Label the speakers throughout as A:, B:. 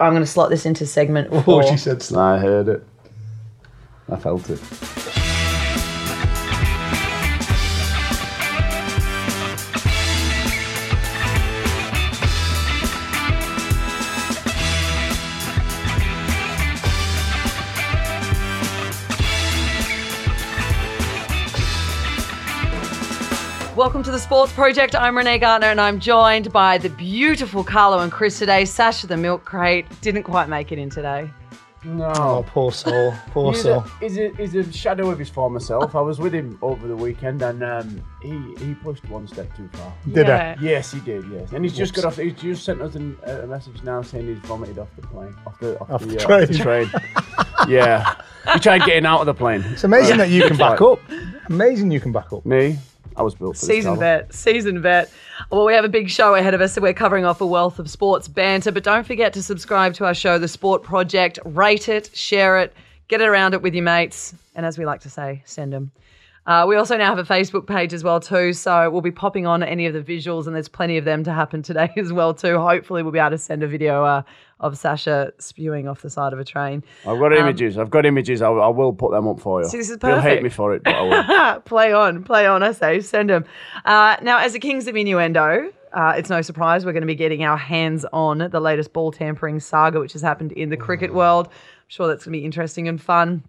A: I'm going to slot this into segment
B: Oh, she said slap.
C: I heard it. I felt it.
A: Welcome to the Sports Project. I'm Renee Gartner and I'm joined by the beautiful Carlo and Kris today. Sasha the Milk Crate didn't quite make it in today.
B: Oh,
C: No.
B: poor soul. Poor
C: He's
B: soul.
C: a, he's, a, he's a shadow of his former self. I was with him over the weekend and um, he, he pushed one step too far.
B: Did
A: yeah.
C: Yes, he did. Yes, and he's just got off. He's just sent us an, a message now saying he's vomited off the plane, off the off,
B: Off
C: the,
B: the
C: uh, off the
B: train.
C: train. yeah, he tried getting out of the plane.
B: It's amazing that you can back up. Amazing you can back up.
C: Me, I was built for.
A: Season vet, season vet. Well, we have a big show ahead of us, so we're covering off a wealth of sports banter. But don't forget to subscribe to our show, The Sport Project. Rate it, share it, get it around it with your mates, and as we like to say, send them. Uh, we also now have a Facebook page as well too, so we'll be popping on any of the visuals, and there's plenty of them to happen today as well too. Hopefully, we'll be able to send a video uh, of Sasha spewing off the side of a train.
C: I've got images. I've got images. I, I will put them up for you.
A: Um, See, this is
C: You'll hate me for it, but I will.
A: play on, play on, I say, send them. Uh, now, as a Kings of Innuendo, uh, it's no surprise we're going to be getting our hands on the latest ball tampering saga, which has happened in the cricket world. I'm sure that's going to be interesting and fun.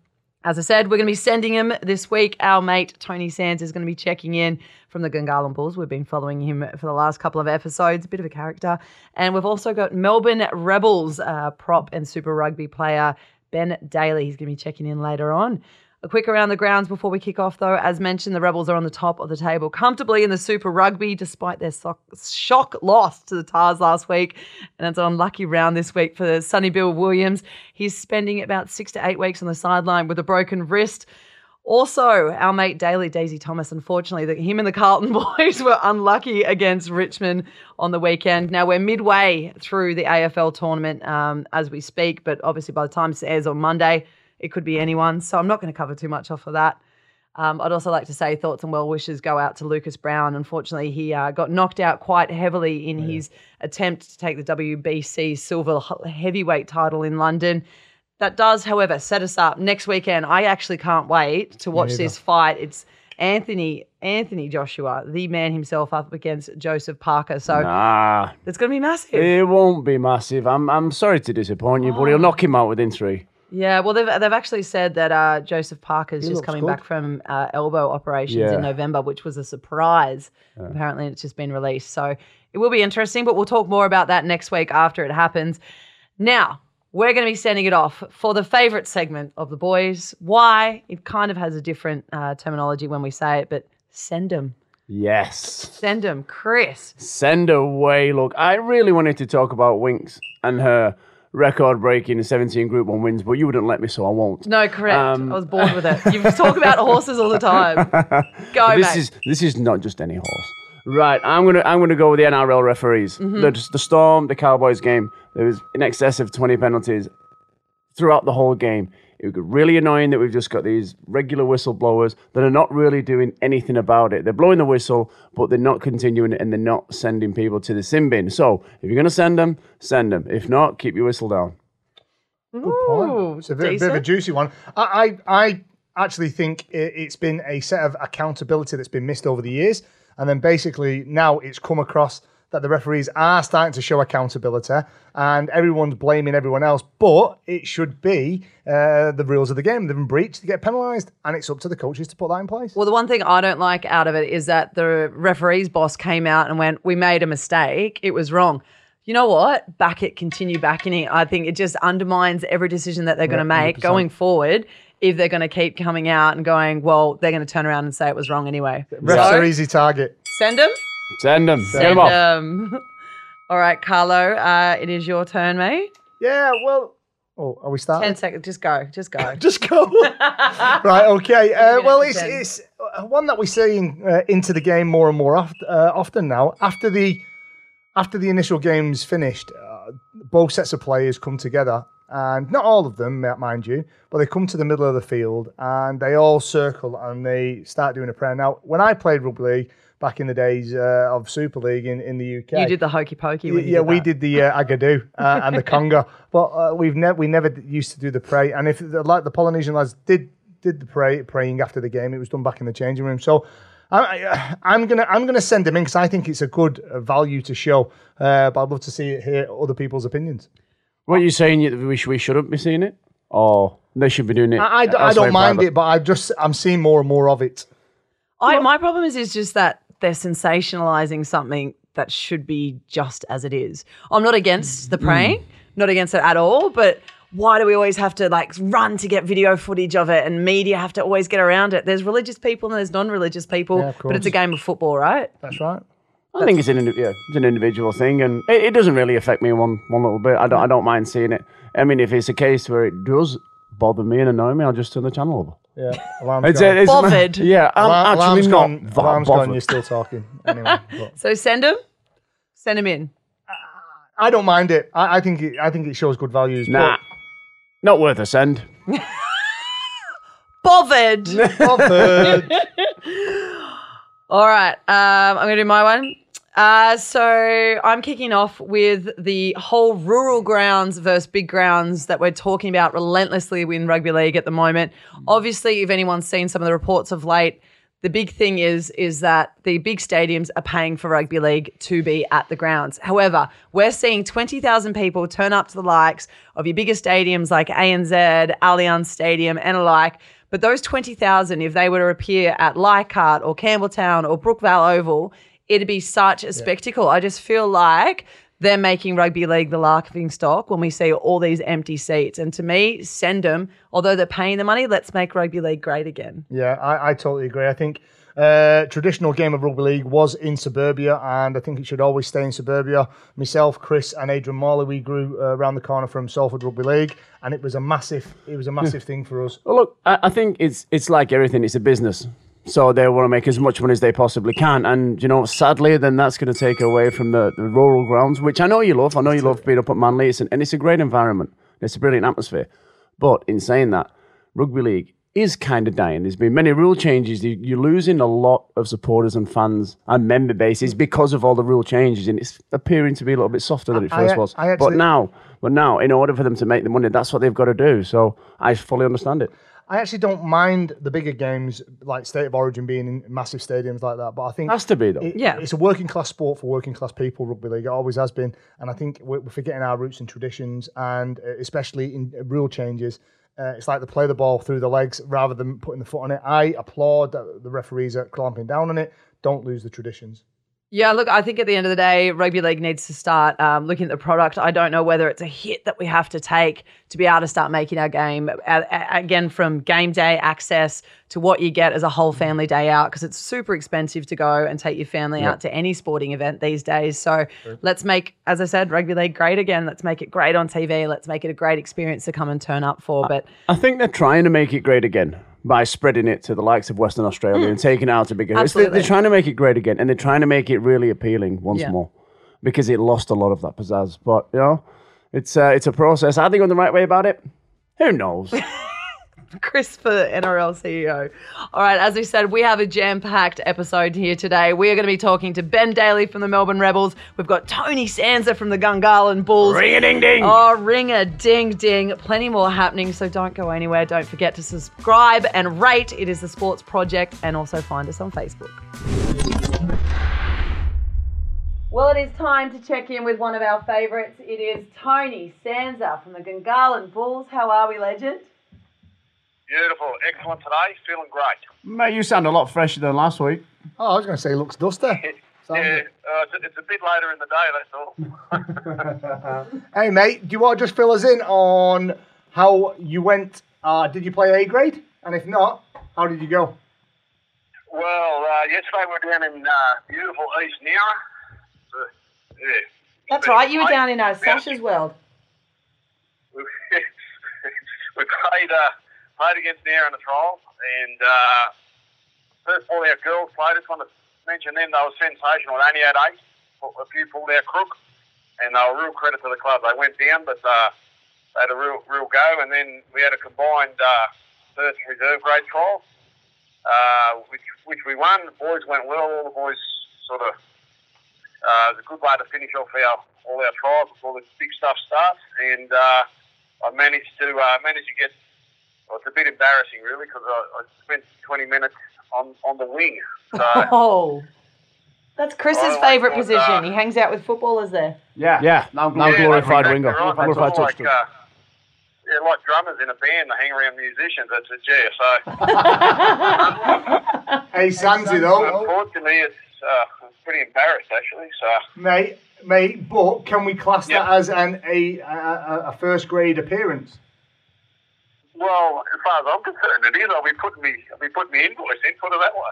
A: As I said, we're going to be sending him this week. Our mate Tony Sands is going to be checking in from the Gungahlin Bulls. We've been following him for the last couple of episodes, a bit of a character. And we've also got Melbourne Rebels uh, prop and Super Rugby player Ben Daley. He's going to be checking in later on. A quick around the grounds before we kick off, though. As mentioned, the Rebels are on the top of the table comfortably in the Super Rugby, despite their shock loss to the Tahs last week. And it's an unlucky round this week for Sonny Bill Williams. He's spending about six to eight weeks on the sideline with a broken wrist. Also, our mate Daly Daisy Thomas, unfortunately, him and the Carlton boys were unlucky against Richmond on the weekend. Now we're midway through the AFL tournament um, as we speak, but obviously by the time this airs on Monday, it could be anyone. So I'm not going to cover too much off of that. Um, I'd also like to say thoughts and well wishes go out to Lucas Browne. Unfortunately, he uh, got knocked out quite heavily in his attempt to take the WBC silver heavyweight title in London. That does, however, set us up next weekend. I actually can't wait to watch this fight. It's Anthony Anthony Joshua, the man himself, up against Joseph Parker. So
C: Nah,
A: it's going to be massive.
C: it won't be massive. I'm I'm sorry to disappoint you, but
A: Oh.
C: he'll knock him out within three.
A: Yeah, well, they've, they've actually said that uh, Joseph Parker's just coming
B: good.
A: back from uh, elbow operations
C: Yeah.
A: in November, which was a surprise. Apparently, it's just been released. So it will be interesting, but we'll talk more about that next week after it happens. Now, we're going to be sending it off for the favorite segment of the boys. Why? It kind of has a different uh, terminology when we say it, but send them.
C: Yes.
A: Send them. Kris.
C: Send away. Look, I really wanted to talk about Winks and her record breaking 17 Group 1 wins, but you wouldn't let me, so I won't.
A: No, correct.
C: Um,
A: I was bored with it. You talk about horses all the time. Go,
C: this
A: mate.
C: is this is not just any horse. Right, I'm gonna I'm gonna go with the NRL referees.
A: Mm-hmm.
C: The, the Storm, the Cowboys game. There was in excess of 20 penalties throughout the whole game. It would be really annoying that we've just got these regular whistleblowers that are not really doing anything about it. They're blowing the whistle, but they're not continuing it and they're not sending people to the sin bin. So if you're gonna send them, send them. If not, keep your whistle down.
A: Ooh,
B: It's a bit, bit of a juicy one. I, I, I actually think it's been a set of accountability that's been missed over the years. And then basically now it's come across that the referees are starting to show accountability and everyone's blaming everyone else. But it should be uh, the rules of the game. They've been breached, they get penalised. And it's up to the coaches to put that in place.
A: Well, the one thing I don't like out of it is that the referee's boss came out and went, "We made a mistake. It was wrong." You know what? Back it, continue backing it. I think it just undermines every decision that they're going to make going forward. If they're going to keep coming out and going, well, they're going to turn around and say it was wrong anyway.
B: Refs
A: So,
B: are easy target.
A: send them.
C: Send them. Get
A: Send
C: them off.
A: them. All right, Carlo, uh, it is your turn, mate.
B: Yeah, well. Oh, are we starting?
A: Ten seconds. Just go. Just go.
B: Just go. right, okay. Uh, well, it's, it's uh, one that we're seeing uh, into the game more and more oft, uh, often now. After the after the initial game's finished, uh, both sets of players come together, and not all of them, mind you, but they come to the middle of the field and they all circle and they start doing a prayer. Now, when I played rugby league, back in the days uh, of Super League in, in the UK.
A: You did the hokey pokey. When you
B: yeah,
A: did
B: we
A: that.
B: did the uh, Agadoo uh, and the Conga, but uh, we've never we never used to do the pray. And if like the Polynesian lads did did the pray praying after the game, it was done back in the changing room. So. I, I'm gonna I'm gonna send him in because I think it's a good uh, value to show, uh, but I'd love to see it, hear other people's opinions.
C: What are you saying? You- We, we shouldn't be seeing it? Or they should be doing it?
B: I
C: elsewhere
B: don't mind
C: private?
B: it, but I just I'm seeing more and more of it.
A: I, my problem is, is just that they're sensationalizing something that should be just as it is. I'm not against the
B: Mm.
A: praying, not against it at all, but why do we always have to like run to get video footage of it and media have to always get around it? There's religious people and there's non-religious people,
B: Yeah,
A: but it's a game of football, right?
B: That's right.
C: I think it's an yeah, it's an individual thing, and it, it doesn't really affect me one one little bit. I don't I don't mind seeing it. I mean, if it's a case where it does bother me and annoy me, I'll just turn the channel over.
B: Yeah, alarm's
C: It's,
B: gone.
C: it's
A: Bothered.
C: Yeah, I'm
B: Alarm-
C: actually
B: alarm's
C: not
B: gone.
C: that
B: Alarm's gone.
C: bothered.
B: You're still talking. Anyway, but
A: So send them, send them in.
B: I don't mind it. I, I think it, I think it shows good values.
C: Nah, not worth a send.
A: Bothered.
B: But Bothered.
A: All right, um, I'm going to do my one. Uh, so I'm kicking off with the whole rural grounds versus big grounds that we're talking about relentlessly in rugby league at the moment. Obviously, if anyone's seen some of the reports of late, the big thing is is that the big stadiums are paying for rugby league to be at the grounds. However, we're seeing 20,000 people turn up to the likes of your bigger stadiums like ANZ, Allianz Stadium, and alike. But those 20,000, if they were to appear at Leichhardt or Campbelltown or Brookvale Oval, it'd be such a spectacle. I just feel like they're making rugby league the laughing stock when we see all these empty seats. And to me, send them. Although they're paying the money, let's make rugby league great again.
B: Yeah, I, I totally agree. I think uh, traditional game of rugby league was in suburbia, and I think it should always stay in suburbia. Myself, Kris, and Adrian Morley, we grew uh, around the corner from Salford Rugby League, and it was a massive, it was a massive thing for us.
C: Well, look, I, I think it's it's like everything. It's a business, so they want to make as much money as they possibly can. And you know, sadly, then that's going to take away from the, the rural grounds, which I know you love. I know you love being up at Manly, it's an, and it's a great environment. It's a brilliant atmosphere. But in saying that, rugby league is kind of dying. There's been many rule changes. You- You're losing a lot of supporters and fans and member bases because of all the rule changes, and it's appearing to be a little bit softer than it
B: I-
C: first was.
B: I
C: but
B: actually-
C: now, but now, in order for them to make the money, that's what they've got to do. So I fully understand it.
B: I actually don't mind the bigger games like State of Origin being in massive stadiums like that, but I think
C: Has to be though.
B: it-
A: Yeah.
B: it's a working class sport for working class people. Rugby league it always has been, and I think we're, we're forgetting our roots and traditions, and uh, especially in uh, rule changes. Uh, it's like they play the ball through the legs rather than putting the foot on it. I applaud that the referees are clamping down on it. Don't lose the traditions.
A: Yeah, look, I think at the end of the day, rugby league needs to start um, looking at the product. I don't know whether it's a hit that we have to take to be able to start making our game uh, again from game day access to what you get as a whole family day out because it's super expensive to go and take your family out to any sporting event these days. So let's make, as I said, rugby league great again. Let's make it great on TV. Let's make it a great experience to come and turn up for. But
C: I think they're trying to make it great again by spreading it to the likes of Western Australia and taking it out to bigger.
A: Absolutely.
C: they're trying to make it great again, and they're trying to make it really appealing once
A: Yeah.
C: more because it lost a lot of that pizzazz. But you know, it's uh, it's a process. Are they going the right way about it? Who knows?
A: Kris for NRL CEO. All right, as we said, we have a jam packed episode here today. We are going to be talking to Ben Daley from the Melbourne Rebels. We've got Tony Sansa from the Gungahlin Bulls.
C: Ring a ding ding.
A: Oh, ring a ding ding. Plenty more happening, so don't go anywhere. Don't forget to subscribe and rate. It is the Sports Project, and also find us on Facebook. Well, it is time to check in with one of our favourites. It is Tony Sansa from the Gungahlin Bulls. How are we, legend?
D: Beautiful, excellent today, feeling great.
C: Mate, you sound a lot fresher than last week.
B: Oh, I was going to say, looks dusty.
D: Yeah, uh, it's, it's a bit later in the day, that's all.
B: Hey, mate, do you want to just fill us in on how you went? Uh, did you play A grade? And if not, how did you go?
D: well, uh, yesterday we were down in uh, beautiful East Nera. So, yeah.
A: That's right. You were down in uh. Sasha's world.
D: we played uh, played against Nera in the trial, and uh, first of all, our girls played. I just want to mention them; they were sensational. They only had eight. A few pulled out crook, and they were real credit to the club. They went down, but uh, they had a real real go. And then we had a combined uh, first reserve grade trial, uh, which which we won. The boys went well. All the boys sort of. Uh, it was a good way to finish off our all our trials before the big stuff starts, and uh, I managed to uh, managed to get. Well, it's a bit embarrassing, really, because I, I spent 20 minutes on, on the wing. So
A: Oh. That's
D: Kris's
A: favourite position.
D: uh,
A: he hangs out with footballers there.
E: Yeah.
C: Yeah,
E: Now,
C: now
E: yeah,
C: glorified
D: that's
C: winger,
D: right.
C: glorified
D: It's like, uh, yeah, like drummers in a band, they hang around musicians. That's it, yeah. So
B: Hey, Sandy, though.
D: unfortunately, it's, uh, it's pretty embarrassed actually. So
B: Mate, mate, but can we class
D: Yeah.
B: that as an a, a, a first grade appearance?
D: Well, as far as I'm concerned, it is. I'll be putting me, I'll be putting me invoice in. Put it that way.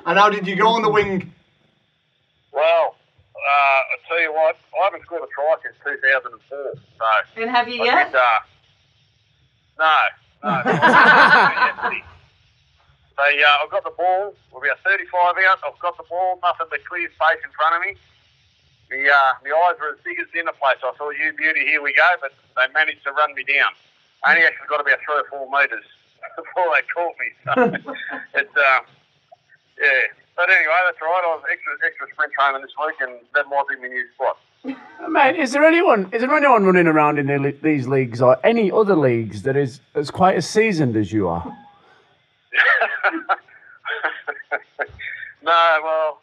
B: And how did you go on the wing?
D: Well, uh, I tell you what, I haven't scored a try since 2004. So.
A: And have you
D: I
A: yet?
D: did, uh, no, no. they, uh, I've got the ball. We'll be a 35 out. I've got the ball. Nothing but clear space in front of me. The, uh, the eyes were as big as dinner plates. I thought, you beauty, here we go. But they managed to run me down. I only actually got about three or four metres before they caught me. So it's, uh, yeah. But anyway, that's all right. I was extra, extra sprint training this week, and that might be my new spot.
C: Mate, is there anyone? Is there anyone running around in the, these leagues or any other leagues that is as quite as seasoned as you are?
D: no, well,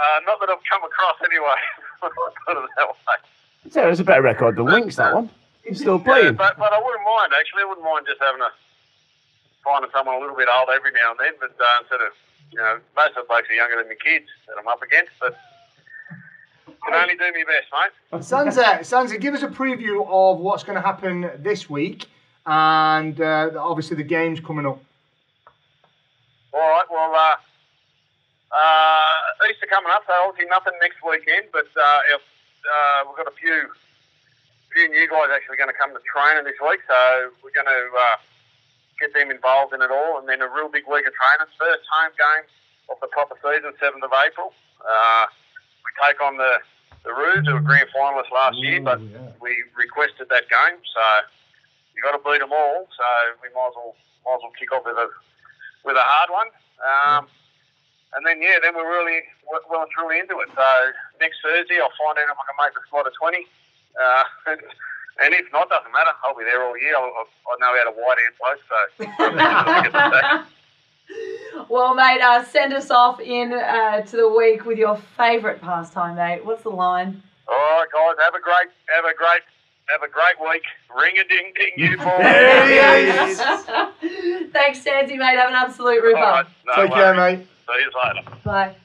D: uh, not that I've come across anyway. Put it that way.
C: So it's a better record than Winks. That one. He's still
D: Yeah,
C: playing.
D: but, but I wouldn't mind actually. I wouldn't mind just having a finding someone a little bit old every now and then. But uh, instead of you know, most of the blokes are younger than the kids that I'm up against. But I can only do my best, mate.
B: Sansa, Sansa, give us a preview of what's going to happen this week, and uh, obviously the games coming up.
D: All right. Well, uh, uh, Easter coming up, so obviously nothing next weekend. But uh, if, uh, we've got a few few new guys actually going to come to training this week, so we're going to uh, get them involved in it all, and then a real big week of training. First home game of the proper season, seventh of April. Uh, we take on the the Roos, who were grand finalists last year, but we requested that game, so you've got to beat them all. So we might as well might as well kick off with a with a hard one. Um, and then yeah, then we're really well well and truly into it. So next Thursday, I'll find out if I can make the squad of twenty. Uh, and if not, doesn't matter. I'll be there all year. I, I, I know how to wide hand play, so I'll get the sack.
A: well, mate, uh, send us off in uh, to the week with your favourite pastime, mate. What's the line?
D: All right, guys, have a great, have a great, have a great week. Ring a ding ding, you boys.
A: Thanks, Sandy, mate. Have an absolute ripper.
D: All right, no
B: Take care, mate.
D: See you later.
A: Bye.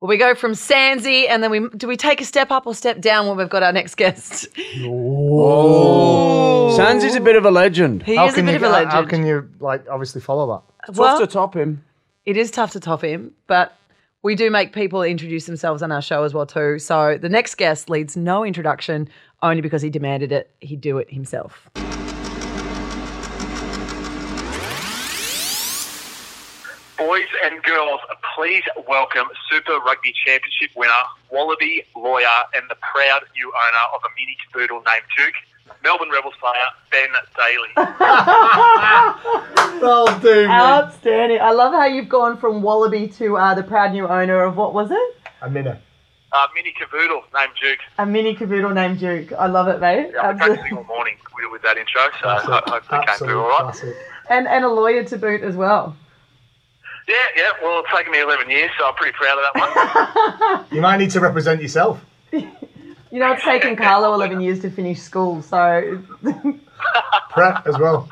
A: Well, we go from Sansi, and then we do we take a step up or step down when we've got our next guest?
C: Oh, Sands is a bit of a legend.
A: He
B: How
A: is a bit
B: you
A: of a legend.
B: how can you like obviously follow that?
C: Tough
A: well,
C: to top him.
A: it is tough to top him, but we do make people introduce themselves on our show as well too. So the next guest leads no introduction, only because he demanded it. He'd do it himself.
F: Boys and girls, please welcome Super Rugby Championship winner, Wallaby lawyer, and the proud new owner of a mini cavoodle named Duke, Melbourne Rebels player Ben Daley.
B: Well, dude,
A: Outstanding. I love how you've gone from Wallaby to uh, the proud new owner of what was it?
B: a minute.
F: uh, mini cavoodle named Duke.
A: A mini cavoodle named Duke. I love it, mate.
F: Yeah, I've been
A: Absolutely.
F: practicing all morning with, with that intro, so I hope it came
B: Absolute
F: through all right.
B: classic.
A: And and a lawyer to boot as well.
F: Yeah, yeah. Well, it's taken me 11 years, so I'm pretty proud of that one.
B: You might need to represent yourself.
A: You know, it's taken Carlo 11 years to finish school, so.
B: Prep as well.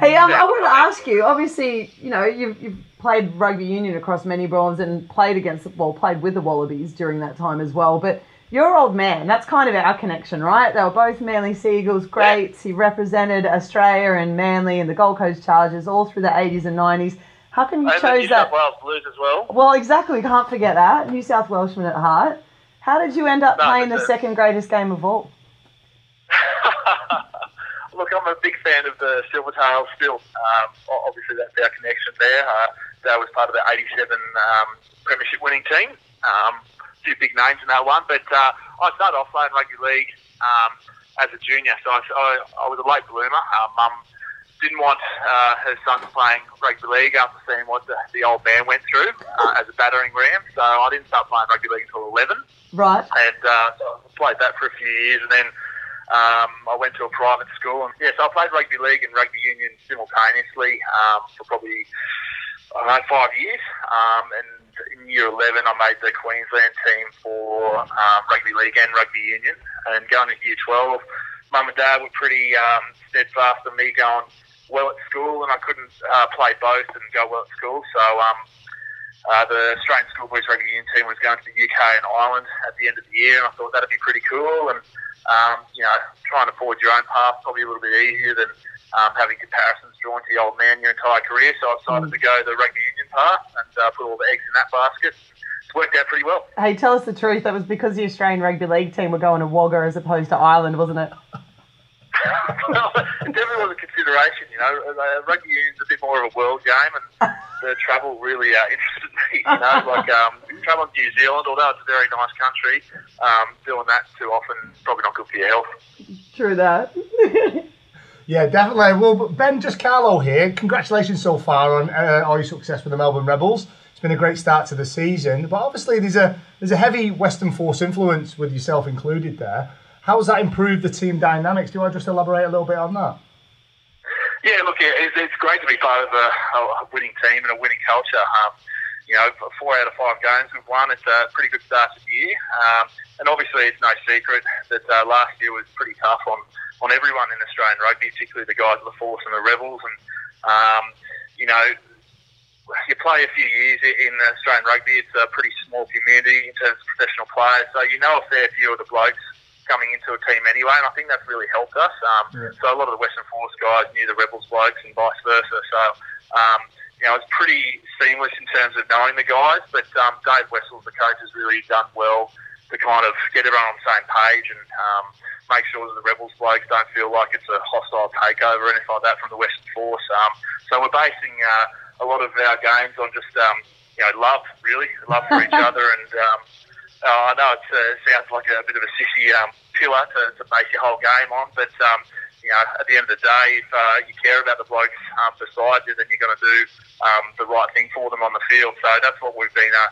A: hey, um, I wanted to ask you obviously, you know, you've, you've played rugby union across many brawls and played against, well, played with the Wallabies during that time as well, but you're old man. That's kind of our connection, right? They were both Manly Seagulls greats. He represented Australia and Manly and the Gold Coast Chargers all through the 80s and 90s. How come you
F: the
A: chose
F: New
A: that?
F: South Wales Blues as well.
A: Well, exactly. Can't forget that. New South Welshman at heart. How did you end up
F: No,
A: playing the
F: it.
A: second greatest game of all?
F: Look, I'm a big fan of the Silvertails still. Um, obviously, that's our connection there. Uh, that was part of the 87 um, Premiership winning team. Um, few big names in that one. But uh, I started off playing rugby league um, as a junior, so I, I, I was a late bloomer. Uh, Mum didn't want uh, her son playing rugby league after seeing what the, the old man went through uh, as a battering ram. So I didn't start playing rugby league until 11.
A: Right.
F: And uh, so I played that for a few years. And then um, I went to a private school. And yeah, so I played rugby league and rugby union simultaneously um, for probably, I don't know, five years. Um, and in year 11, I made the Queensland team for um, rugby league and rugby union. And going into year 12, mum and dad were pretty um, steadfast on me going well at school, and I couldn't uh, play both and go well at school. So um, uh, the Australian Schoolboys Rugby Union team was going to the UK and Ireland at the end of the year, and I thought that'd be pretty cool. And um, you know, trying to forge your own path probably a little bit easier than um, having comparisons drawn to the old man your entire career. So I decided to go the rugby union path and uh, put all the eggs in that basket. It's worked out pretty well.
A: Hey, tell us the truth. That was because the Australian Rugby League team were going to Wagga as opposed to Ireland, wasn't it?
F: well, it definitely was a consideration. You know, uh, rugby union's a bit more of a world game, and the travel really uh, interested me. You know, like um, traveling to New Zealand, although it's a very nice country, um, doing that too often probably not good for your health.
A: True that.
B: Yeah, definitely. Well, Ben Just Carlo here. Congratulations so far on uh, all your success with the Melbourne Rebels. It's been a great start to the season, but obviously there's a there's a heavy Western Force influence with yourself included there. How has that improved the team dynamics? Do you want to just elaborate a little bit on that?
F: Yeah, look, it's, great to be part of a, a winning team and a winning culture. Um, you know, four out of five games we've won. It's a pretty good start to the year. Um, and obviously, it's no secret that uh, last year was pretty tough on, on everyone in Australian rugby, particularly the guys of the Force and the Rebels. And, um, you know, you play a few years in Australian rugby. It's a pretty small community in terms of professional players. So you know a fair few of the blokes coming into a team anyway, and I think that's really helped us. Um,
B: Yeah.
F: So a lot of the Western Force guys knew the Rebels blokes and vice versa. So, um, you know, it's pretty seamless in terms of knowing the guys, but um, Dave Wessels, the coach, has really done well to kind of get everyone on the same page and um, make sure that the Rebels blokes don't feel like it's a hostile takeover or anything like that from the Western Force. Um, so we're basing uh, a lot of our games on just, um, you know, love, really, love for each other. And um, uh, I know it uh, sounds like a bit of a sissy um, pillar to, to base your whole game on, but um, you know, at the end of the day, if uh, you care about the blokes um, beside you, then you're going to do um, the right thing for them on the field. So that's what we've been uh,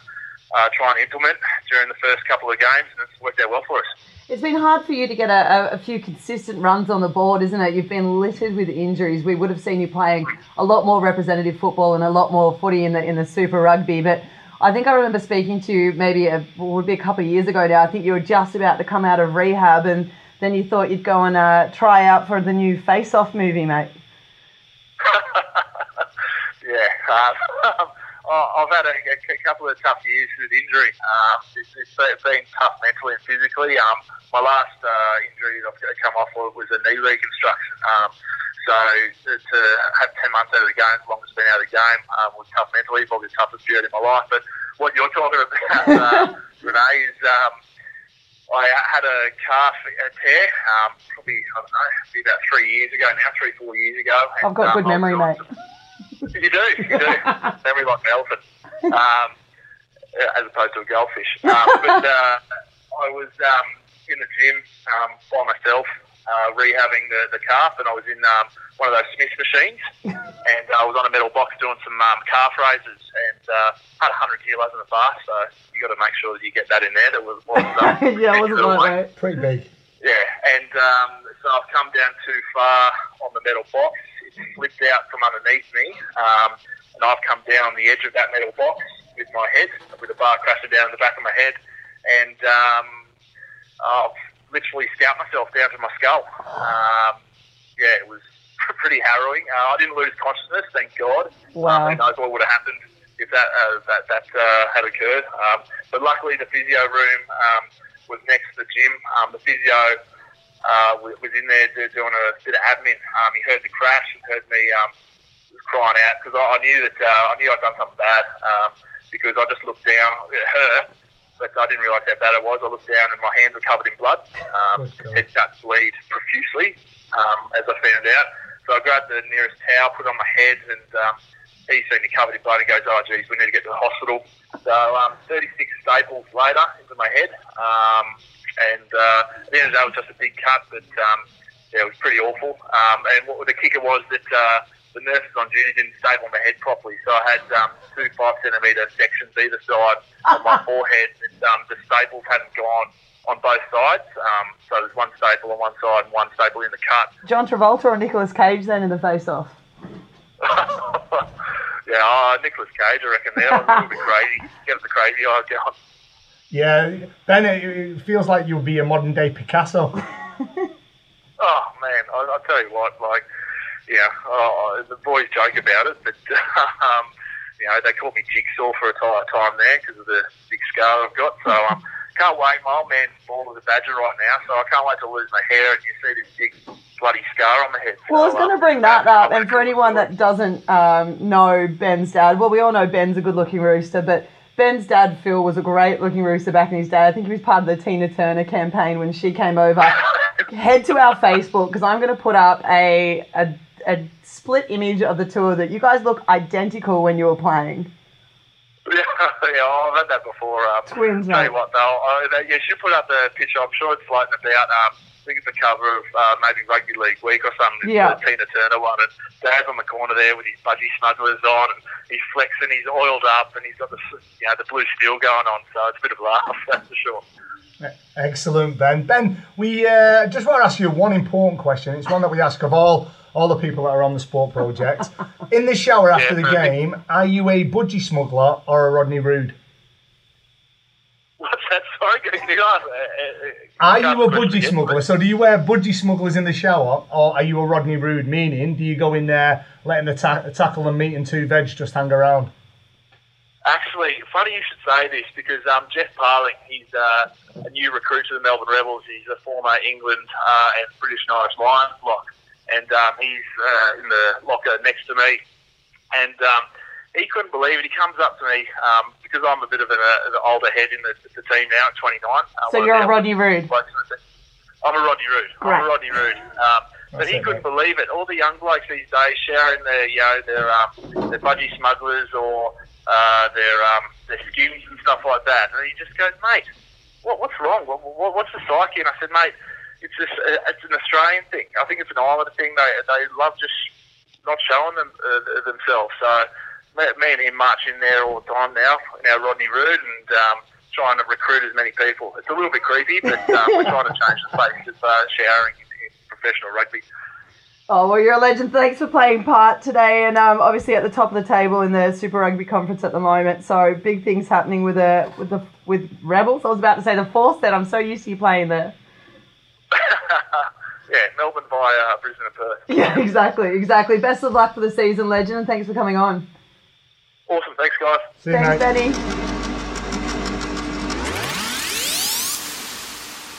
F: uh, trying to implement during the first couple of games, and it's worked out well for us.
A: It's been hard for you to get a, a, few consistent runs on the board, isn't it? You've been littered with injuries. We would have seen you playing a lot more representative football and a lot more footy in the in the Super Rugby. But I think I remember speaking to you maybe a, would be a couple of years ago now. I think you were just about to come out of rehab, and then you thought you'd go and uh, try out for the new Face Off movie, mate.
F: yeah, um, I- I've had a, a couple of tough years with injury. Um, it's, it's been- been tough mentally and physically. Um, my last uh, injury that I've come off of was a knee reconstruction. Um, so to, to have 10 months out of the game, as long as I've been out of the game, um, was tough mentally, probably the toughest period in my life. But what you're talking about, uh, Renee, is um, I had a calf tear, um, probably, I don't know, about three years ago now, three, four years ago.
A: I've got
F: um,
A: good memory, mate.
F: some- you do, you do. Memory like an elephant, um, as opposed to a goldfish. Um, but uh, I was um, in the gym um, by myself, uh, rehabbing the, the calf, and I was in um, one of those Smith machines, and I was on a metal box doing some um, calf raises, and uh, had 100 kilos in the bar, so you got to make sure that you get that in there. That was, was um,
A: yeah, wasn't
F: weight.
A: lightweight.
B: Pretty big.
F: Yeah, and um, so I've come down too far on the metal box. Slipped out from underneath me, um, and I've come down the edge of that metal box with my head, with the bar crashing down the back of my head, and um, I've literally scalped myself down to my skull. Um, yeah, it was pretty harrowing. Uh, I didn't lose consciousness, thank God.
A: Wow.
F: Um, who knows what would have happened if that uh, that that uh, had occurred? Um, but luckily, the physio room um, was next to the gym. Um, the physio uh, was was in there do- doing a bit of admin. Um, he heard the crash and heard me um, crying out because I, I knew that uh, I knew I'd done something bad um, because I just looked down at her. But I didn't realise how bad it was. I looked down and my hands were covered in blood. Um,
B: God.
F: it started to bleed profusely, um, as I found out. So I grabbed the nearest towel, put it on my head, and um, he seen me covered in blood and goes, "Oh, geez, we need to get to the hospital." So um, 36 staples later into my head, um, and uh, at the end of the day, it was just a big cut. But um, yeah, it was pretty awful. Um, and what the kicker was that uh, the nurses on duty didn't staple my head properly, so I had um, two five centimetre sections either side on my forehead, and um, the staples hadn't gone on both sides. Um, so there's one staple on one side and one staple in the cut.
A: John Travolta or Nicolas Cage then in the face off?
F: yeah, oh, Nicolas Cage, I reckon there. was a little bit crazy. Get the crazy eye going.
B: Yeah, Ben, it, it feels like you'll be a modern day Picasso.
F: Oh man, I, I tell you what, like, yeah, oh, the boys joke about it, but um, you know they call me Jigsaw for a time, time there because of the big scar I've got. So um, can't wait. My old man's bald as a badger right now, so I can't wait to lose my hair and you see this big bloody scar on my head.
A: Well, I was going to
F: um,
A: bring that up, and for anyone that doesn't um, know Ben's dad, well, we all know Ben's a good-looking rooster, but Ben's dad Phil was a great-looking rooster back in his day. I think he was part of the Tina Turner campaign when she came over. Head to our Facebook because I'm going to put up a, a a split image of the two of that. You guys look identical when you were playing.
F: Yeah, yeah, I've had that before. Um,
A: Twins,
F: Tell
A: mate.
F: you what, though, I, you should put up the picture. I'm sure it's floating about. Um, I think it's the cover of uh, maybe Rugby League Week or something. It's
A: Yeah.
F: the Tina Turner one. And Dad's on the corner there with his budgie smugglers on, and he's flexing. He's oiled up, and he's got the s- you know the blue steel going on. So it's a bit of a laugh, that's for sure.
B: Excellent, Ben. Ben, we uh, just want to ask you one important question. It's one that we ask of all all the people that are on the sport project. In the shower after the
F: perfect.
B: game, are you a budgie smuggler or a Rodney Rude?
F: What's that? Sorry, can you ask? Uh, uh,
B: Are you a budgie smuggler? So do you wear budgie smugglers in the shower, or are you a Rodney Rude? Meaning, do you go in there letting the ta- tackle and meat and two veg just hang around?
F: Actually, funny you should say this because um, Geoff Parling, he's uh, a new recruit to the Melbourne Rebels. He's a former England uh, and British and Irish Lions lock, and um, he's uh, in the locker next to me. And um, he couldn't believe it. He comes up to me um, because I'm a bit of an, uh, an older head in the, the team now at 29. Uh,
A: So
F: one
A: you're a Rodney Rude.
F: blokes in the team. I'm a Rodney Rude. I'm
A: Right.
F: a Rodney Rude. Um, but he couldn't
B: mate.
F: believe it. All the young blokes these days sharing their, you know, their um, their budgie smugglers or uh, their um, their skims and stuff like that. And he just goes, mate, what, what's wrong? What, what, what's the psyche? And I said, mate, it's just uh, it's an Australian thing. I think it's an Islander thing. They they love just not showing them uh, themselves. So me, me and him march in there all the time now in our Rodney Rude and um, trying to recruit as many people. It's a little bit creepy, but um, we're trying to change the face of uh, showering in, professional rugby.
A: Oh well, you're a legend. Thanks for playing part today, and um, obviously at the top of the table in the Super Rugby Conference at the moment. So big things happening with the with the with Rebels. I was about to say the Force. Then I'm so used to you playing there.
F: yeah, Melbourne via uh, Brisbane and Perth.
A: Yeah, exactly, exactly. Best of luck for the season, legend, and thanks for coming on.
F: Awesome, thanks guys.
B: See you,
A: Thanks,
B: mate.
A: Benny.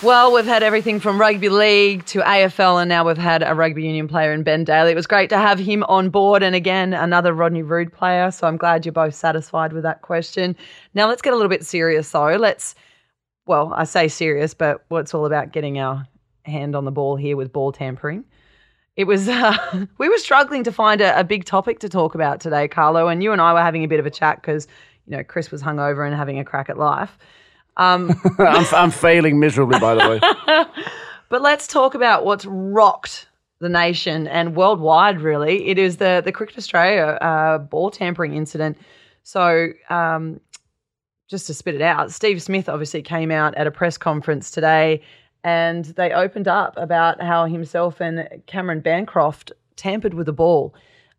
A: Well, we've had everything from rugby league to AFL, and now we've had a rugby union player in Ben Daley. It was great to have him on board, and again, another Rodney Rude player. So I'm glad you're both satisfied with that question. Now let's get a little bit serious, though. Let's, well, I say serious, but it's all about getting our hand on the ball here with ball tampering. It was uh, we were struggling to find a, a big topic to talk about today, Carlo, and you and I were having a bit of a chat because you know Kris was hungover and having a crack at life. Um,
C: I'm, I'm failing miserably, by the way.
A: but let's talk about what's rocked the nation and worldwide. Really, it is the the Cricket Australia uh, ball tampering incident. So. Um, just to spit it out, Steve Smith obviously came out at a press conference today and they opened up about how himself and Cameron Bancroft tampered with the ball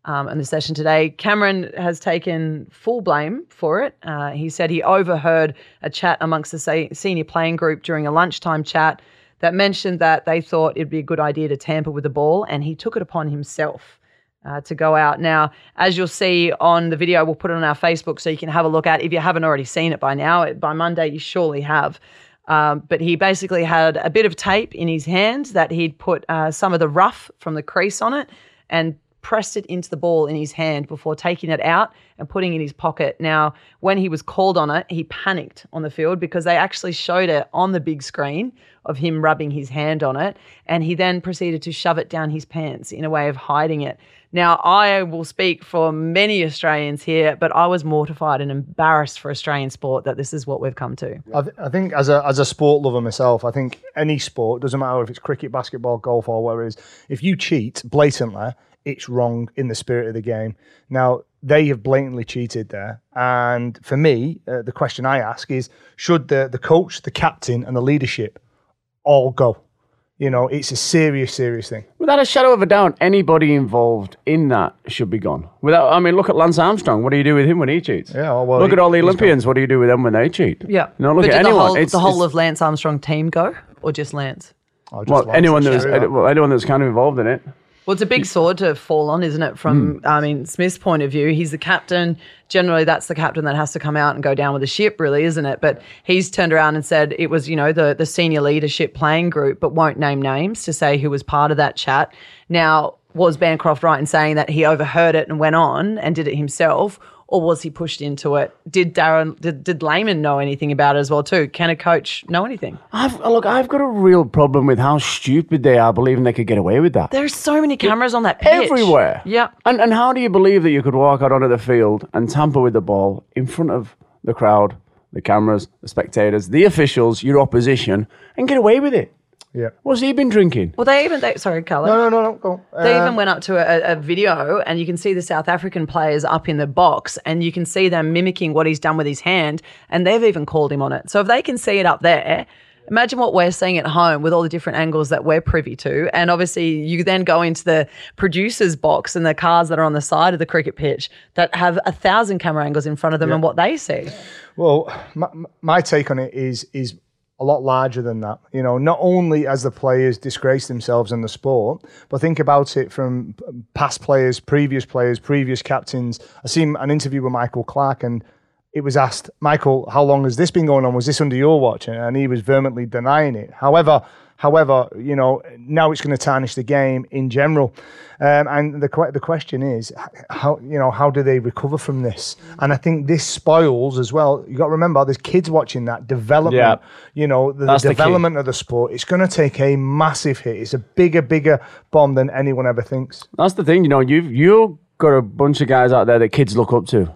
A: um, in the session today. Cameron has taken full blame for it. Uh, he said he overheard a chat amongst the se- senior playing group during a lunchtime chat that mentioned that they thought it'd be a good idea to tamper with the ball, and he took it upon himself. Uh, to go out. Now, as you'll see on the video, we'll put it on our Facebook so you can have a look at. If you haven't already seen it by now, by Monday you surely have. Um, but he basically had a bit of tape in his hand that he'd put uh, some of the rough from the crease on it and pressed it into the ball in his hand before taking it out and putting it in his pocket. Now, when he was called on it, he panicked on the field because they actually showed it on the big screen of him rubbing his hand on it. And he then proceeded to shove it down his pants in a way of hiding it. Now, I will speak for many Australians here, but I was mortified and embarrassed for Australian sport that this is what we've come to.
B: I, th- I think as a as a sport lover myself, I think any sport doesn't matter if it's cricket, basketball, golf, or whatever it is. If you cheat blatantly, it's wrong in the spirit of the game. Now they have blatantly cheated there, and for me, uh, the question I ask is: Should the the coach, the captain, and the leadership all go? You know, it's a serious, serious thing.
C: Without a shadow of a doubt, anybody involved in that should be gone. Without, I mean, look at Lance Armstrong. What do you do with him when he cheats?
B: Yeah, well,
C: look
B: he-
C: at all the Olympians. What do you do with them when they cheat?
A: Yeah.
C: You know, look
A: but
C: at
A: did
C: anyone.
A: The whole,
C: It's-
A: the whole
C: it's-
A: of Lance Armstrong team go or just Lance?
B: Oh, just
C: Well,
B: Lance,
C: anyone
B: I'm
C: that's well, anyone that's kind of involved in it.
A: Well, it's a big sword to fall on, isn't it? From, hmm. I mean, Smith's point of view, he's the captain. Generally, that's the captain that has to come out and go down with the ship, really, isn't it? But he's turned around and said it was, you know, the, the senior leadership playing group, but won't name names to say who was part of that chat. Now, was Bancroft right in saying that he overheard it and went on and did it himself? Or was he pushed into it? Did Darren, did, did Lehmann know anything about it as well too? Can a coach know anything?
C: I've look. I've got a real problem with how stupid they are, believing they could get away with that.
A: There's so many cameras on that pitch.
C: everywhere.
A: Yeah.
C: And and how do you believe that you could walk out onto the field and tamper with the ball in front of the crowd, the cameras, the spectators, the officials, your opposition, and get away with it?
B: Yeah.
C: What's he been drinking?
A: Well, they even, they, sorry, Carla.
B: No, no, no, no. Go.
A: They
B: Uh,
A: even went up to a, a video and you can see the South African players up in the box and you can see them mimicking what he's done with his hand and they've even called him on it. So if they can see it up there, imagine what we're seeing at home with all the different angles that we're privy to. And obviously you then go into the producer's box and the cars that are on the side of the cricket pitch that have a thousand camera angles in front of them and what they see.
B: Well, my, my take on it is is a lot larger than that. You know, not only as the players disgrace themselves in the sport, but think about it from past players, previous players, previous captains. I seen an interview with Michael Clarke, and it was asked, Michael, how long has this been going on? Was this under your watch? And- he was vehemently denying it. However, however, you know, now it's going to tarnish the game in general. Um, and the the question is, how you know how do they recover from this? And I think this spoils as well. You got to remember, there's kids watching that development.
C: Yeah.
B: You know, the, the
C: That's the
B: development of the sport. It's going to take a massive hit. It's a bigger, bigger bomb than anyone ever thinks.
C: That's the thing, you know. You've you've got a bunch of guys out there that kids look up to,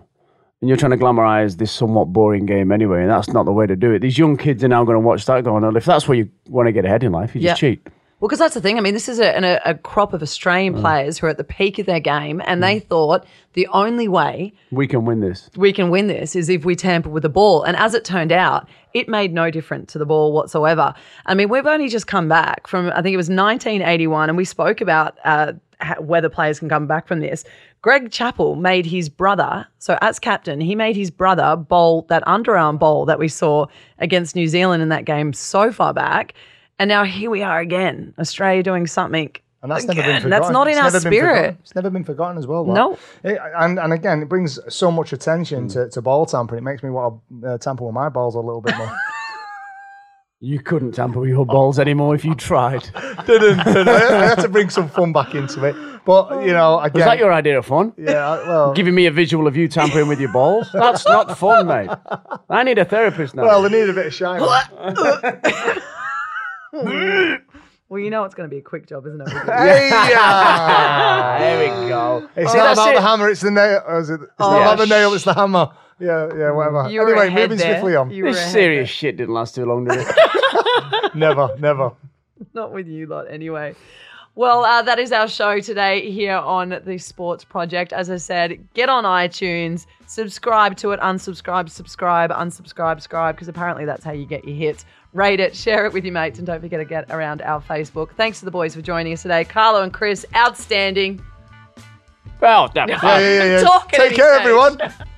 C: and you're trying to glamorize this somewhat boring game anyway, and that's not the way to do it. These young kids are now going to watch that going on. If that's where you want to get ahead in life, you just cheat.
A: Well, because that's the thing. I mean, this is a, a, a crop of Australian players who are at the peak of their game and they thought the only way
C: We can win this.
A: we can win this is if we tamper with the ball. And as it turned out, it made no difference to the ball whatsoever. I mean, we've only just come back from, I think it was 1981, and we spoke about uh, whether players can come back from this. Greg Chappell made his brother, so as captain, he made his brother bowl that underarm bowl that we saw against New Zealand in that game so far back. And now here we are again, Australia doing something.
B: And that's never been
A: again.
B: forgotten.
A: That's not in
B: It's
A: our spirit.
B: It's never been forgotten as well.
A: No.
B: It- and and again, it brings so much attention to, to ball tampering. It makes me want to uh, tamper with my balls a little bit more.
C: You couldn't tamper with your balls anymore if you tried.
B: Didn't- didn't. I, I had to bring some fun back into it. But you know, again,
C: Was that your idea of fun?
B: yeah, well,
C: Giving me a visual of you tampering with your balls? That's not fun, mate. I need a therapist now.
B: well, they need a bit of shine.
A: Well, you know it's going to be a quick job, isn't it?
B: hey,
C: there we go.
B: It's
C: See,
B: not about
C: it.
B: the hammer, it's the nail. Or is it, it's
A: Oh,
B: not about the
A: oh,
B: nail, it's the hammer. Yeah, yeah, whatever.
A: You were
B: anyway,
A: ahead
B: moving
A: there.
B: swiftly on.
A: You were
C: This
A: ahead
C: serious shit didn't last too long, did it?
B: Never, never.
A: Not with you lot, anyway. Well, uh, that is our show today here on the Sports Project. As I said, get on iTunes, subscribe to it, unsubscribe, subscribe, unsubscribe, subscribe, because apparently that's how you get your hits. Rate it, share it with your mates, and don't forget to get around our Facebook. Thanks to the boys for joining us today. Carlo and Kris, outstanding.
C: well, that-
B: Yeah, yeah, yeah. yeah. Take care,
A: stage.
B: everyone.